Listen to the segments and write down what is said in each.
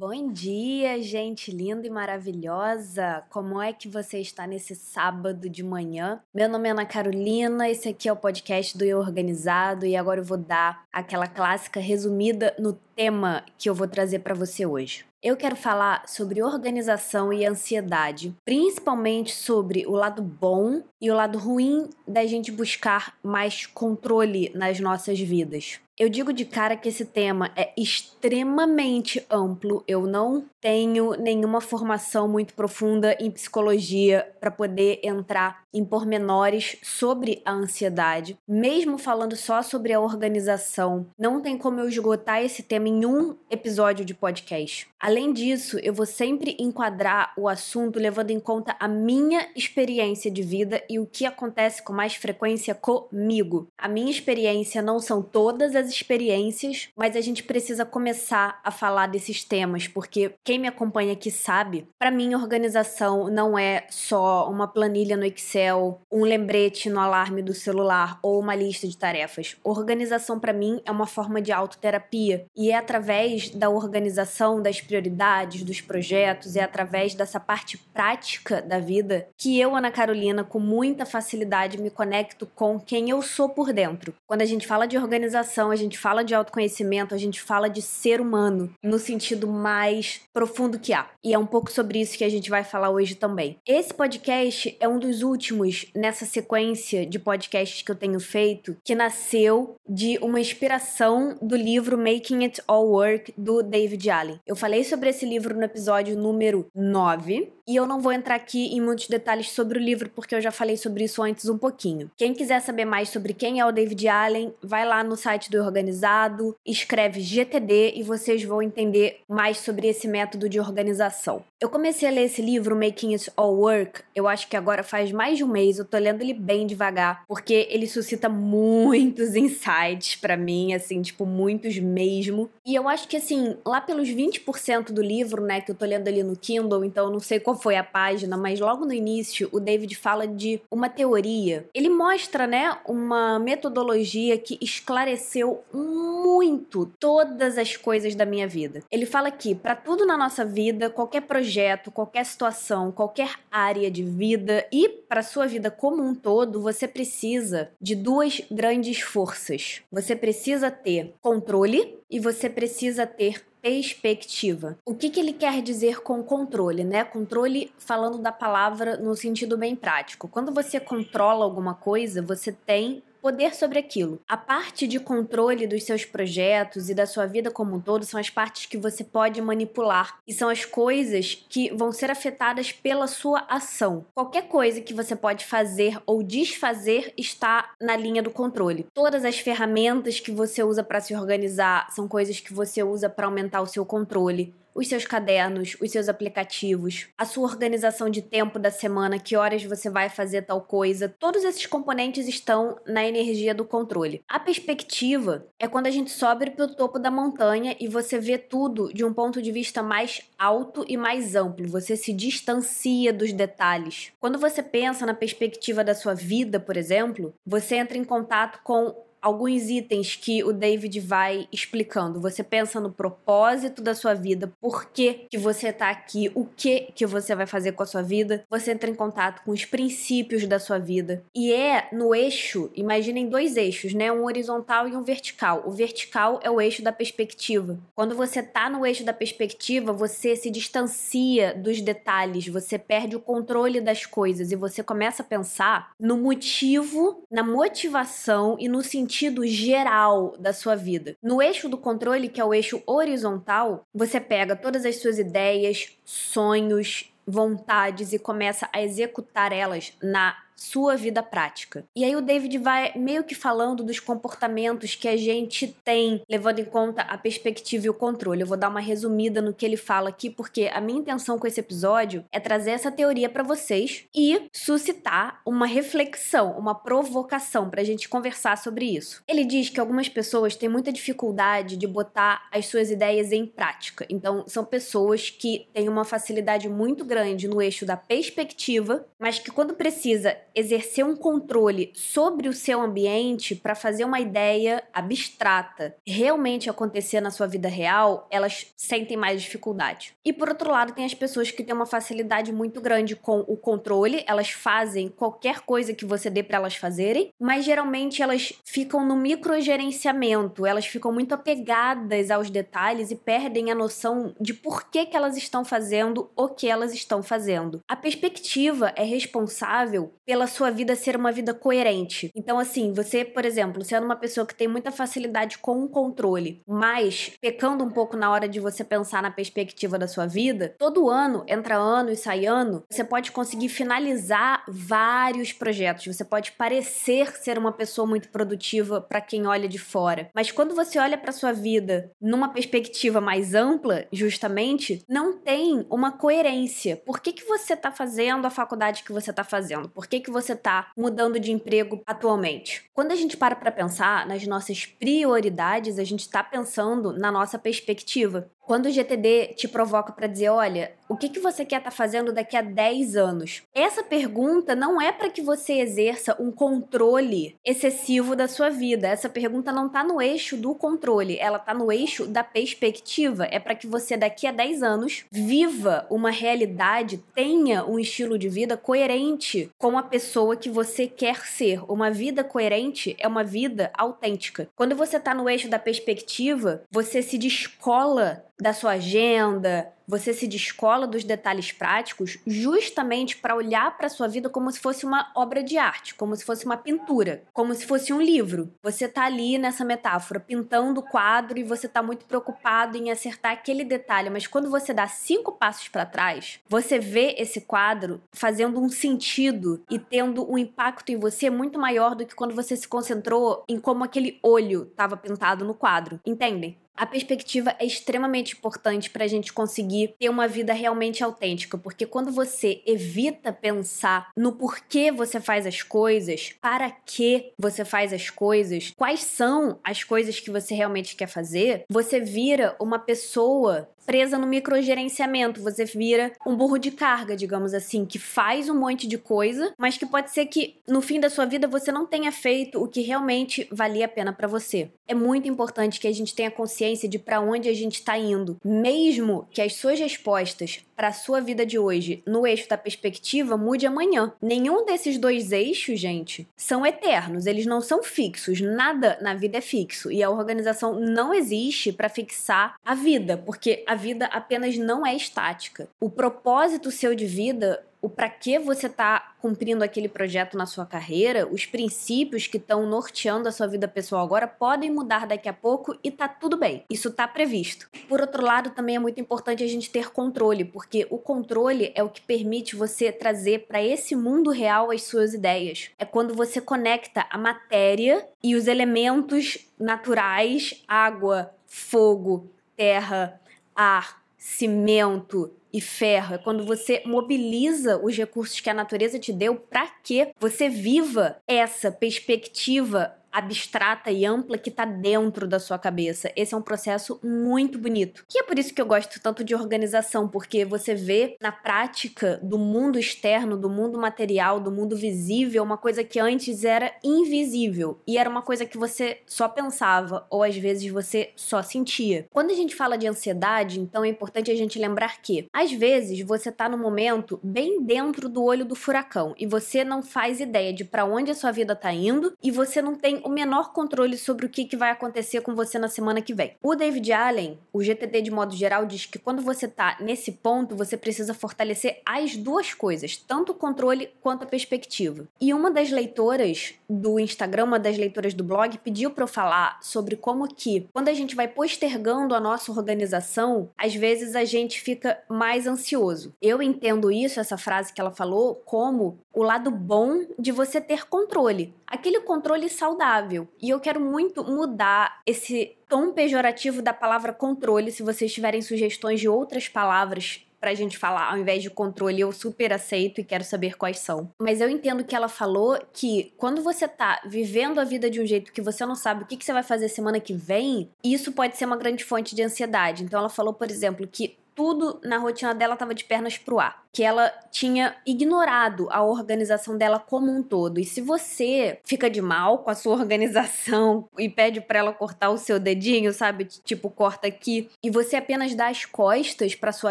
Bom dia, gente linda e maravilhosa! Como é que você está nesse sábado de manhã? Meu nome é Ana Carolina, esse aqui é o podcast do Eu Organizado e agora eu vou dar aquela clássica resumida no tema que eu vou trazer para você hoje. Eu quero falar sobre organização e ansiedade, principalmente sobre o lado bom e o lado ruim da gente buscar mais controle nas nossas vidas. Eu digo de cara que esse tema é extremamente amplo. Eu não tenho nenhuma formação muito profunda em psicologia para poder entrar em pormenores sobre a ansiedade. Mesmo falando só sobre a organização, não tem como eu esgotar esse tema em um episódio de podcast. Além disso, eu vou sempre enquadrar o assunto levando em conta a minha experiência de vida e o que acontece com mais frequência comigo. A minha experiência não são todas as experiências, mas a gente precisa começar a falar desses temas, porque quem me acompanha aqui sabe, para mim organização não é só uma planilha no Excel, um lembrete no alarme do celular ou uma lista de tarefas. Organização para mim é uma forma de autoterapia e é através da organização das prioridades, dos projetos, é através dessa parte prática da vida que eu, Ana Carolina, com muita facilidade me conecto com quem eu sou por dentro. Quando a gente fala de organização, a gente fala de autoconhecimento, a gente fala de ser humano no sentido mais profundo que há. E é um pouco sobre isso que a gente vai falar hoje também. Esse podcast é um dos últimos nessa sequência de podcasts que eu tenho feito, que nasceu de uma inspiração do livro Making It All Work do David Allen. Eu falei sobre esse livro no episódio número 9, e eu não vou entrar aqui em muitos detalhes sobre o livro, porque eu já falei sobre isso antes um pouquinho. Quem quiser saber mais sobre quem é o David Allen, vai lá no site do Organizado, escreve GTD e vocês vão entender mais sobre esse método de organização. Eu comecei a ler esse livro, Making It All Work, eu acho que agora faz mais de um mês, eu tô lendo ele bem devagar, porque ele suscita muitos insights para mim, assim, tipo, muitos mesmo. E eu acho que, assim, lá pelos 20% do livro, né, que eu tô lendo ali no Kindle, então eu não sei qual foi a página, mas logo no início o David fala de uma teoria. Ele mostra, né, uma metodologia que esclareceu muito todas as coisas da minha vida. Ele fala que para tudo na nossa vida, qualquer projeto, qualquer situação, qualquer área de vida e para sua vida como um todo, você precisa de duas grandes forças. Você precisa ter controle e você precisa ter perspectiva. O que, que ele quer dizer com controle, né? Controle falando da palavra no sentido bem prático. Quando você controla alguma coisa, você tem poder sobre aquilo. A parte de controle dos seus projetos e da sua vida como um todo são as partes que você pode manipular e são as coisas que vão ser afetadas pela sua ação. Qualquer coisa que você pode fazer ou desfazer está na linha do controle. Todas as ferramentas que você usa para se organizar são coisas que você usa para aumentar o seu controle os seus cadernos, os seus aplicativos, a sua organização de tempo da semana, que horas você vai fazer tal coisa. Todos esses componentes estão na energia do controle. A perspectiva é quando a gente sobe para o topo da montanha e você vê tudo de um ponto de vista mais alto e mais amplo. Você se distancia dos detalhes. Quando você pensa na perspectiva da sua vida, por exemplo, você entra em contato com alguns itens que o David vai explicando. Você pensa no propósito da sua vida, por que, que você está aqui, o que que você vai fazer com a sua vida. Você entra em contato com os princípios da sua vida. E é no eixo, imaginem dois eixos, né? Um horizontal e um vertical. O vertical é o eixo da perspectiva. Quando você está no eixo da perspectiva, você se distancia dos detalhes, você perde o controle das coisas e você começa a pensar no motivo, na motivação e no sentido sentido geral da sua vida. No eixo do controle, que é o eixo horizontal, você pega todas as suas ideias, sonhos, vontades e começa a executar elas na sua vida prática. E aí o David vai meio que falando dos comportamentos que a gente tem, levando em conta a perspectiva e o controle. Eu vou dar uma resumida no que ele fala aqui, porque a minha intenção com esse episódio é trazer essa teoria para vocês e suscitar uma reflexão, uma provocação para a gente conversar sobre isso. Ele diz que algumas pessoas têm muita dificuldade de botar as suas ideias em prática. Então, são pessoas que têm uma facilidade muito grande no eixo da perspectiva, mas que quando precisa exercer um controle sobre o seu ambiente para fazer uma ideia abstrata realmente acontecer na sua vida real, elas sentem mais dificuldade. E por outro lado, tem as pessoas que têm uma facilidade muito grande com o controle, elas fazem qualquer coisa que você dê para elas fazerem, mas geralmente elas ficam no microgerenciamento, elas ficam muito apegadas aos detalhes e perdem a noção de por que, que elas estão fazendo o que elas estão fazendo. A perspectiva é responsável pela sua vida ser uma vida coerente. Então, assim, você, por exemplo, sendo uma pessoa que tem muita facilidade com o controle, mas pecando um pouco na hora de você pensar na perspectiva da sua vida, todo ano, entra ano e sai ano, você pode conseguir finalizar vários projetos. Você pode parecer ser uma pessoa muito produtiva para quem olha de fora. Mas quando você olha para sua vida numa perspectiva mais ampla, justamente, não tem uma coerência. Por que, que você está fazendo a faculdade que você está fazendo? Por que, que você está mudando de emprego atualmente? Quando a gente para para pensar nas nossas prioridades, a gente está pensando na nossa perspectiva. Quando o GTD te provoca para dizer, olha, o que, que você quer estar tá fazendo daqui a 10 anos? Essa pergunta não é para que você exerça um controle excessivo da sua vida. Essa pergunta não está no eixo do controle, ela está no eixo da perspectiva. É para que você daqui a 10 anos viva uma realidade, tenha um estilo de vida coerente com a pessoa que você quer ser. Uma vida coerente é uma vida autêntica. Quando você está no eixo da perspectiva, você se descola da sua agenda, você se descola dos detalhes práticos justamente para olhar para a sua vida como se fosse uma obra de arte, como se fosse uma pintura, como se fosse um livro. Você está ali nessa metáfora, pintando o quadro e você está muito preocupado em acertar aquele detalhe, mas quando você dá cinco passos para trás, você vê esse quadro fazendo um sentido e tendo um impacto em você muito maior do que quando você se concentrou em como aquele olho estava pintado no quadro. Entendem? A perspectiva é extremamente importante para a gente conseguir ter uma vida realmente autêntica, porque quando você evita pensar no porquê você faz as coisas, para que você faz as coisas, quais são as coisas que você realmente quer fazer, você vira uma pessoa presa no microgerenciamento. Você vira um burro de carga, digamos assim, que faz um monte de coisa, mas que pode ser que no fim da sua vida você não tenha feito o que realmente valia a pena para você. É muito importante que a gente tenha consciência de para onde a gente está indo, mesmo que as suas respostas para a sua vida de hoje no eixo da perspectiva mude amanhã. Nenhum desses dois eixos, gente, são eternos, eles não são fixos. Nada na vida é fixo e a organização não existe para fixar a vida, porque a vida apenas não é estática. O propósito seu de vida o para que você está cumprindo aquele projeto na sua carreira, os princípios que estão norteando a sua vida pessoal agora podem mudar daqui a pouco e tá tudo bem. Isso tá previsto. Por outro lado, também é muito importante a gente ter controle, porque o controle é o que permite você trazer para esse mundo real as suas ideias. É quando você conecta a matéria e os elementos naturais, água, fogo, terra, ar, cimento, e ferro, é quando você mobiliza os recursos que a natureza te deu para que você viva essa perspectiva abstrata e ampla que está dentro da sua cabeça. Esse é um processo muito bonito. E é por isso que eu gosto tanto de organização, porque você vê na prática do mundo externo, do mundo material, do mundo visível, uma coisa que antes era invisível e era uma coisa que você só pensava ou às vezes você só sentia. Quando a gente fala de ansiedade, então é importante a gente lembrar que às vezes você está no momento bem dentro do olho do furacão e você não faz ideia de para onde a sua vida está indo e você não tem o menor controle sobre o que, que vai acontecer com você na semana que vem. O David Allen, o GTD de modo geral, diz que quando você está nesse ponto, você precisa fortalecer as duas coisas, tanto o controle quanto a perspectiva. E uma das leitoras do Instagram, uma das leitoras do blog, pediu para eu falar sobre como que, quando a gente vai postergando a nossa organização, às vezes a gente fica mais ansioso. Eu entendo isso, essa frase que ela falou, como o lado bom de você ter controle. Aquele controle saudável. E eu quero muito mudar esse tom pejorativo da palavra controle. Se vocês tiverem sugestões de outras palavras pra gente falar, ao invés de controle, eu super aceito e quero saber quais são. Mas eu entendo que ela falou que quando você tá vivendo a vida de um jeito que você não sabe o que, que você vai fazer semana que vem, isso pode ser uma grande fonte de ansiedade. Então ela falou, por exemplo, que tudo na rotina dela estava de pernas pro ar que ela tinha ignorado a organização dela como um todo. E se você fica de mal com a sua organização e pede para ela cortar o seu dedinho, sabe? Tipo, corta aqui, e você apenas dá as costas para sua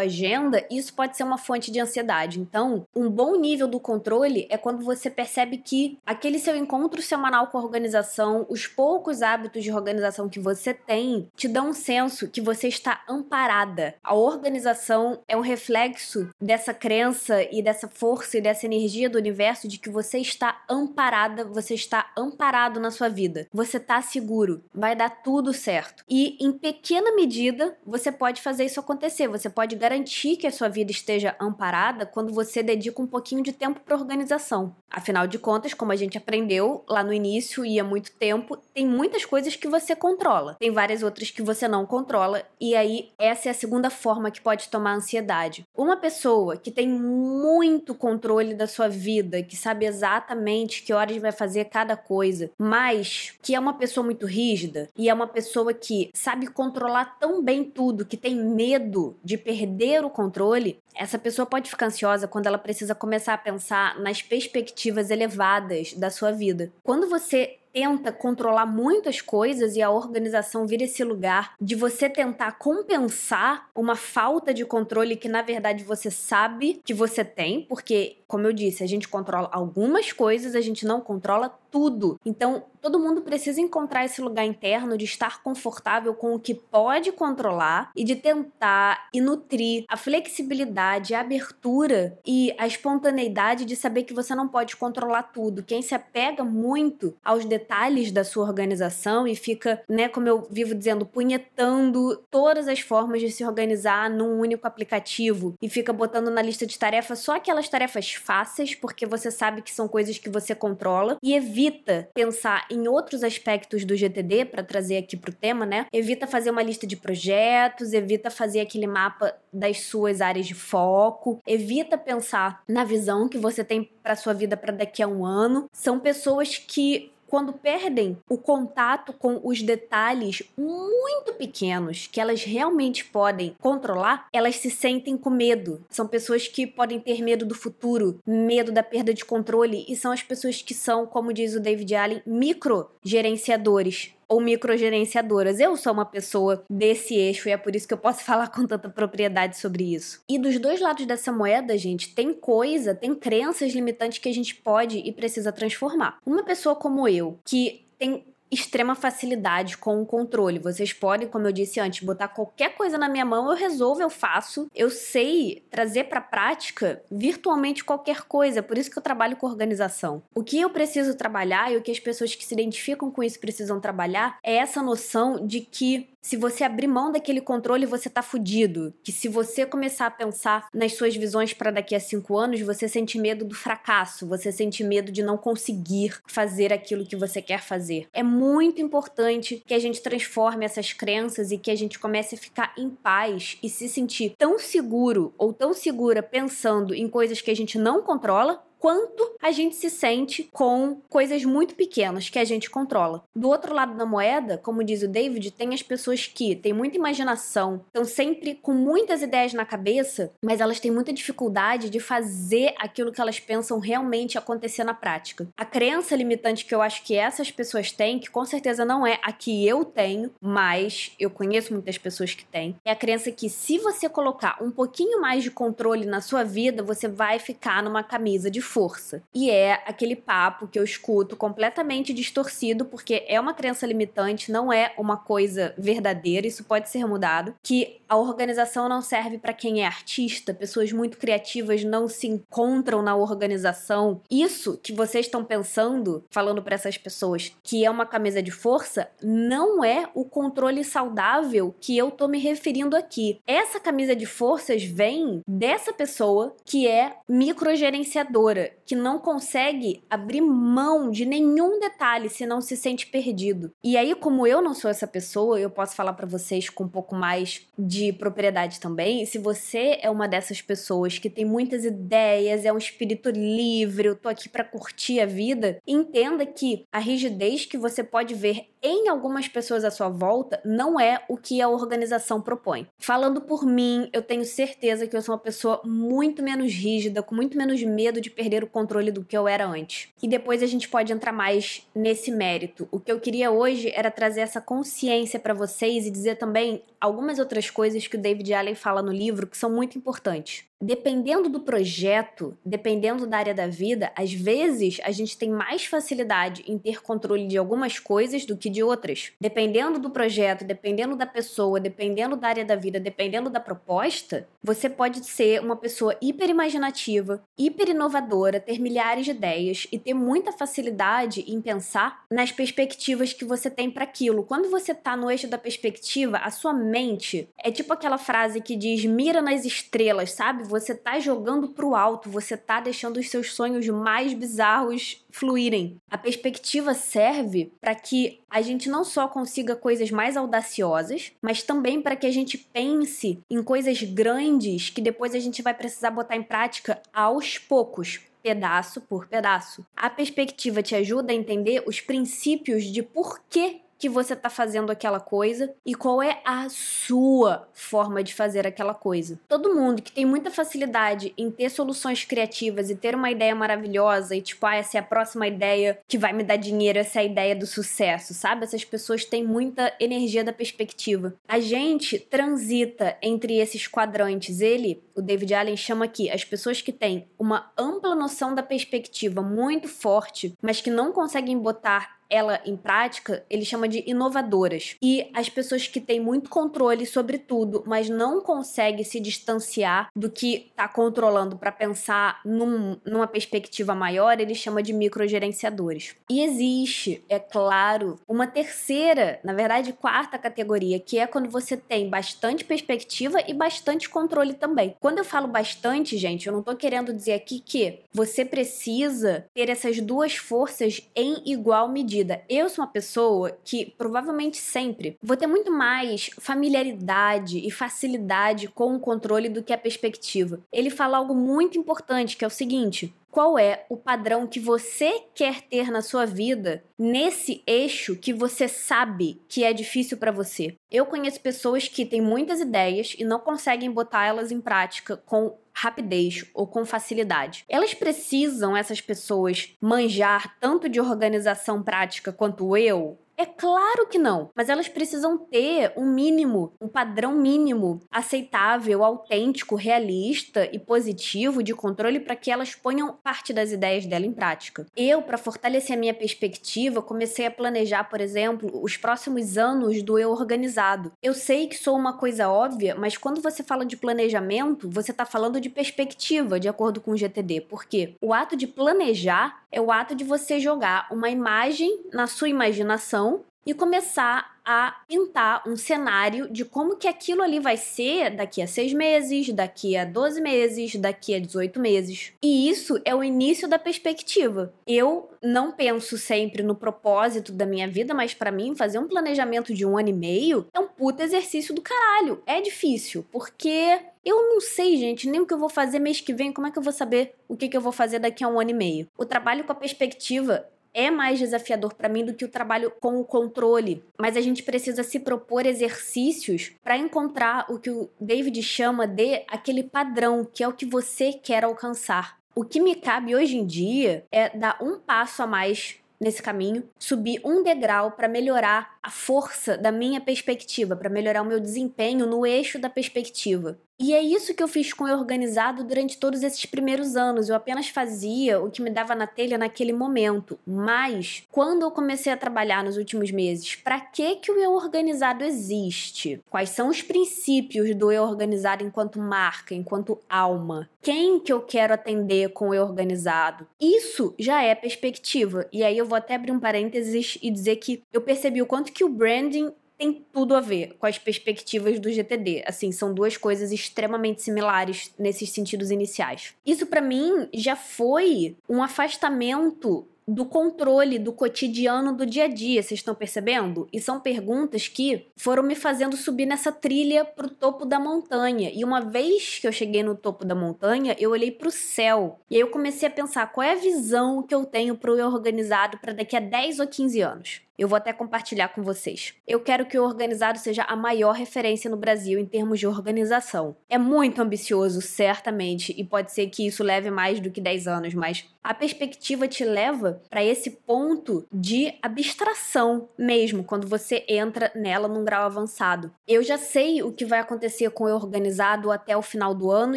agenda, isso pode ser uma fonte de ansiedade. Então, um bom nível do controle é quando você percebe que aquele seu encontro semanal com a organização, os poucos hábitos de organização que você tem, te dão um senso que você está amparada. A organização é um reflexo dessa crença e dessa força e dessa energia do universo de que você está amparada, você está amparado na sua vida. Você está seguro, vai dar tudo certo. E em pequena medida, você pode fazer isso acontecer. Você pode garantir que a sua vida esteja amparada quando você dedica um pouquinho de tempo para organização. Afinal de contas, como a gente aprendeu lá no início e há muito tempo, tem muitas coisas que você controla, tem várias outras que você não controla, e aí essa é a segunda forma que pode tomar ansiedade. Uma pessoa que tem muito controle da sua vida, que sabe exatamente que horas vai fazer cada coisa, mas que é uma pessoa muito rígida e é uma pessoa que sabe controlar tão bem tudo, que tem medo de perder o controle, essa pessoa pode ficar ansiosa quando ela precisa começar a pensar nas perspectivas elevadas da sua vida. Quando você tenta controlar muitas coisas e a organização vira esse lugar de você tentar compensar uma falta de controle que na verdade você sabe que você tem, porque como eu disse, a gente controla algumas coisas, a gente não controla tudo. Então, todo mundo precisa encontrar esse lugar interno de estar confortável com o que pode controlar e de tentar e nutrir a flexibilidade, a abertura e a espontaneidade de saber que você não pode controlar tudo. Quem se apega muito aos detalhes da sua organização e fica, né, como eu vivo dizendo, punhetando todas as formas de se organizar num único aplicativo e fica botando na lista de tarefas só aquelas tarefas fáceis, porque você sabe que são coisas que você controla, e evita pensar em outros aspectos do GTD, para trazer aqui para o tema, né? Evita fazer uma lista de projetos, evita fazer aquele mapa das suas áreas de foco, evita pensar na visão que você tem para sua vida para daqui a um ano. São pessoas que quando perdem o contato com os detalhes muito pequenos que elas realmente podem controlar, elas se sentem com medo. São pessoas que podem ter medo do futuro, medo da perda de controle, e são as pessoas que são, como diz o David Allen, micro gerenciadores ou microgerenciadoras. Eu sou uma pessoa desse eixo e é por isso que eu posso falar com tanta propriedade sobre isso. E dos dois lados dessa moeda, gente, tem coisa, tem crenças limitantes que a gente pode e precisa transformar. Uma pessoa como eu, que tem extrema facilidade com o controle. Vocês podem, como eu disse antes, botar qualquer coisa na minha mão, eu resolvo, eu faço. Eu sei trazer para prática virtualmente qualquer coisa, por isso que eu trabalho com organização. O que eu preciso trabalhar e o que as pessoas que se identificam com isso precisam trabalhar é essa noção de que se você abrir mão daquele controle, você tá fudido. Que se você começar a pensar nas suas visões para daqui a cinco anos, você sente medo do fracasso, você sente medo de não conseguir fazer aquilo que você quer fazer. É muito importante que a gente transforme essas crenças e que a gente comece a ficar em paz e se sentir tão seguro ou tão segura pensando em coisas que a gente não controla quanto a gente se sente com coisas muito pequenas que a gente controla. Do outro lado da moeda, como diz o David, tem as pessoas que têm muita imaginação, estão sempre com muitas ideias na cabeça, mas elas têm muita dificuldade de fazer aquilo que elas pensam realmente acontecer na prática. A crença limitante que eu acho que essas pessoas têm, que com certeza não é a que eu tenho, mas eu conheço muitas pessoas que têm, é a crença que se você colocar um pouquinho mais de controle na sua vida, você vai ficar numa camisa de força. E é aquele papo que eu escuto completamente distorcido, porque é uma crença limitante, não é uma coisa verdadeira, isso pode ser mudado, que a organização não serve para quem é artista, pessoas muito criativas não se encontram na organização. Isso que vocês estão pensando, falando para essas pessoas, que é uma camisa de força, não é o controle saudável que eu tô me referindo aqui. Essa camisa de forças vem dessa pessoa que é microgerenciadora que não consegue abrir mão de nenhum detalhe se não se sente perdido. E aí, como eu não sou essa pessoa, eu posso falar para vocês com um pouco mais de propriedade também. Se você é uma dessas pessoas que tem muitas ideias, é um espírito livre, eu tô aqui para curtir a vida, entenda que a rigidez que você pode ver em algumas pessoas à sua volta não é o que a organização propõe. Falando por mim, eu tenho certeza que eu sou uma pessoa muito menos rígida, com muito menos medo de perder o controle do que eu era antes. E depois a gente pode entrar mais nesse mérito. O que eu queria hoje era trazer essa consciência para vocês e dizer também algumas outras coisas que o David Allen fala no livro que são muito importantes. Dependendo do projeto, dependendo da área da vida, às vezes a gente tem mais facilidade em ter controle de algumas coisas do que de outras. Dependendo do projeto, dependendo da pessoa, dependendo da área da vida, dependendo da proposta, você pode ser uma pessoa hiper imaginativa, hiper inovadora, ter milhares de ideias e ter muita facilidade em pensar nas perspectivas que você tem para aquilo. Quando você está no eixo da perspectiva, a sua mente é tipo aquela frase que diz mira nas estrelas, sabe? Você tá jogando pro alto, você tá deixando os seus sonhos mais bizarros fluírem. A perspectiva serve para que a gente não só consiga coisas mais audaciosas, mas também para que a gente pense em coisas grandes que depois a gente vai precisar botar em prática aos poucos pedaço por pedaço. A perspectiva te ajuda a entender os princípios de por que que você está fazendo aquela coisa e qual é a sua forma de fazer aquela coisa. Todo mundo que tem muita facilidade em ter soluções criativas e ter uma ideia maravilhosa e tipo, ah, essa é a próxima ideia que vai me dar dinheiro, essa é a ideia do sucesso, sabe? Essas pessoas têm muita energia da perspectiva. A gente transita entre esses quadrantes. Ele, o David Allen chama aqui as pessoas que têm uma ampla noção da perspectiva muito forte, mas que não conseguem botar ela em prática, ele chama de inovadoras. E as pessoas que têm muito controle sobre tudo, mas não conseguem se distanciar do que está controlando para pensar num, numa perspectiva maior, ele chama de microgerenciadores. E existe, é claro, uma terceira, na verdade, quarta categoria, que é quando você tem bastante perspectiva e bastante controle também. Quando eu falo bastante, gente, eu não estou querendo dizer aqui que você precisa ter essas duas forças em igual medida Eu sou uma pessoa que provavelmente sempre vou ter muito mais familiaridade e facilidade com o controle do que a perspectiva. Ele fala algo muito importante, que é o seguinte: qual é o padrão que você quer ter na sua vida nesse eixo que você sabe que é difícil para você. Eu conheço pessoas que têm muitas ideias e não conseguem botar elas em prática com rapidez ou com facilidade. Elas precisam, essas pessoas, manjar tanto de organização prática quanto eu, é claro que não, mas elas precisam ter um mínimo, um padrão mínimo aceitável, autêntico, realista e positivo de controle para que elas ponham parte das ideias dela em prática. Eu, para fortalecer a minha perspectiva, comecei a planejar, por exemplo, os próximos anos do eu organizado. Eu sei que sou uma coisa óbvia, mas quando você fala de planejamento, você está falando de perspectiva, de acordo com o GTD, porque o ato de planejar é o ato de você jogar uma imagem na sua imaginação e começar a pintar um cenário de como que aquilo ali vai ser daqui a seis meses, daqui a 12 meses, daqui a 18 meses. E isso é o início da perspectiva. Eu não penso sempre no propósito da minha vida, mas para mim fazer um planejamento de um ano e meio é um puta exercício do caralho. É difícil, porque eu não sei, gente, nem o que eu vou fazer mês que vem, como é que eu vou saber o que, que eu vou fazer daqui a um ano e meio? O trabalho com a perspectiva é mais desafiador para mim do que o trabalho com o controle, mas a gente precisa se propor exercícios para encontrar o que o David chama de aquele padrão, que é o que você quer alcançar. O que me cabe hoje em dia é dar um passo a mais nesse caminho, subir um degrau para melhorar a força da minha perspectiva, para melhorar o meu desempenho no eixo da perspectiva. E é isso que eu fiz com o Organizado durante todos esses primeiros anos. Eu apenas fazia o que me dava na telha naquele momento. Mas, quando eu comecei a trabalhar nos últimos meses, para que, que o Eu Organizado existe? Quais são os princípios do Eu Organizado enquanto marca, enquanto alma? Quem que eu quero atender com o Eu Organizado? Isso já é perspectiva. E aí eu vou até abrir um parênteses e dizer que eu percebi o quanto que o branding tem tudo a ver com as perspectivas do GTD. Assim, são duas coisas extremamente similares nesses sentidos iniciais. Isso para mim já foi um afastamento do controle do cotidiano do dia a dia, vocês estão percebendo? E são perguntas que foram me fazendo subir nessa trilha pro topo da montanha. E uma vez que eu cheguei no topo da montanha, eu olhei pro céu. E aí eu comecei a pensar qual é a visão que eu tenho pro eu organizado para daqui a 10 ou 15 anos. Eu vou até compartilhar com vocês. Eu quero que o organizado seja a maior referência no Brasil em termos de organização. É muito ambicioso, certamente, e pode ser que isso leve mais do que 10 anos, mas a perspectiva te leva para esse ponto de abstração mesmo, quando você entra nela num grau avançado. Eu já sei o que vai acontecer com o organizado até o final do ano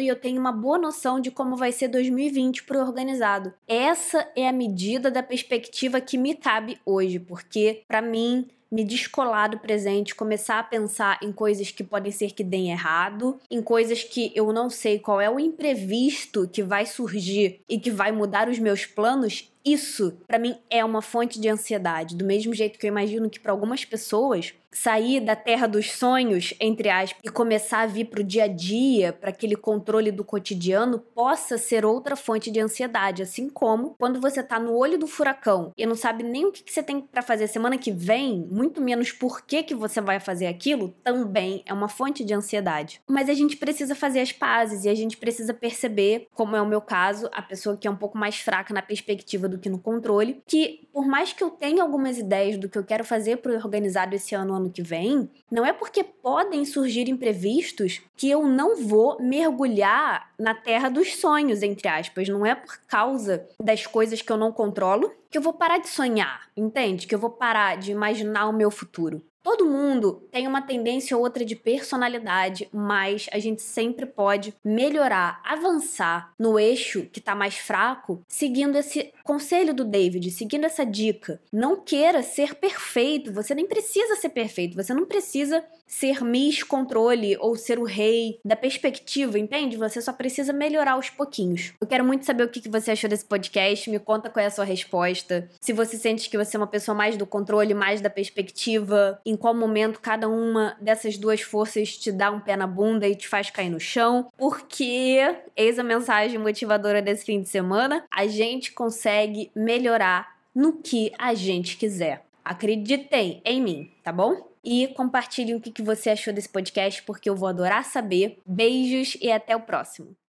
e eu tenho uma boa noção de como vai ser 2020 para o organizado. Essa é a medida da perspectiva que me cabe hoje, porque para mim me descolar do presente, começar a pensar em coisas que podem ser que deem errado, em coisas que eu não sei qual é o imprevisto que vai surgir e que vai mudar os meus planos, isso, para mim, é uma fonte de ansiedade. Do mesmo jeito que eu imagino que para algumas pessoas sair da terra dos sonhos, entre aspas, e começar a vir para o dia a dia, para aquele controle do cotidiano, possa ser outra fonte de ansiedade. Assim como quando você está no olho do furacão e não sabe nem o que, que você tem para fazer semana que vem, muito menos por que, que você vai fazer aquilo, também é uma fonte de ansiedade. Mas a gente precisa fazer as pazes e a gente precisa perceber, como é o meu caso, a pessoa que é um pouco mais fraca na perspectiva do que no controle, que por mais que eu tenha algumas ideias do que eu quero fazer para o organizado esse ano, ano que vem, não é porque podem surgir imprevistos que eu não vou mergulhar na terra dos sonhos, entre aspas. Não é por causa das coisas que eu não controlo que eu vou parar de sonhar, entende? Que eu vou parar de imaginar o meu futuro. Todo mundo tem uma tendência ou outra de personalidade, mas a gente sempre pode melhorar, avançar no eixo que está mais fraco, seguindo esse conselho do David, seguindo essa dica. Não queira ser perfeito, você nem precisa ser perfeito, você não precisa ser Miss Controle ou ser o rei da perspectiva, entende? Você só precisa melhorar aos pouquinhos. Eu quero muito saber o que você achou desse podcast, me conta qual é a sua resposta. Se você sente que você é uma pessoa mais do controle, mais da perspectiva, em qual momento cada uma dessas duas forças te dá um pé na bunda e te faz cair no chão, porque, eis a mensagem motivadora desse fim de semana, a gente consegue melhorar no que a gente quiser. Acreditem em mim, tá bom? E compartilhe o que você achou desse podcast, porque eu vou adorar saber. Beijos e até o próximo.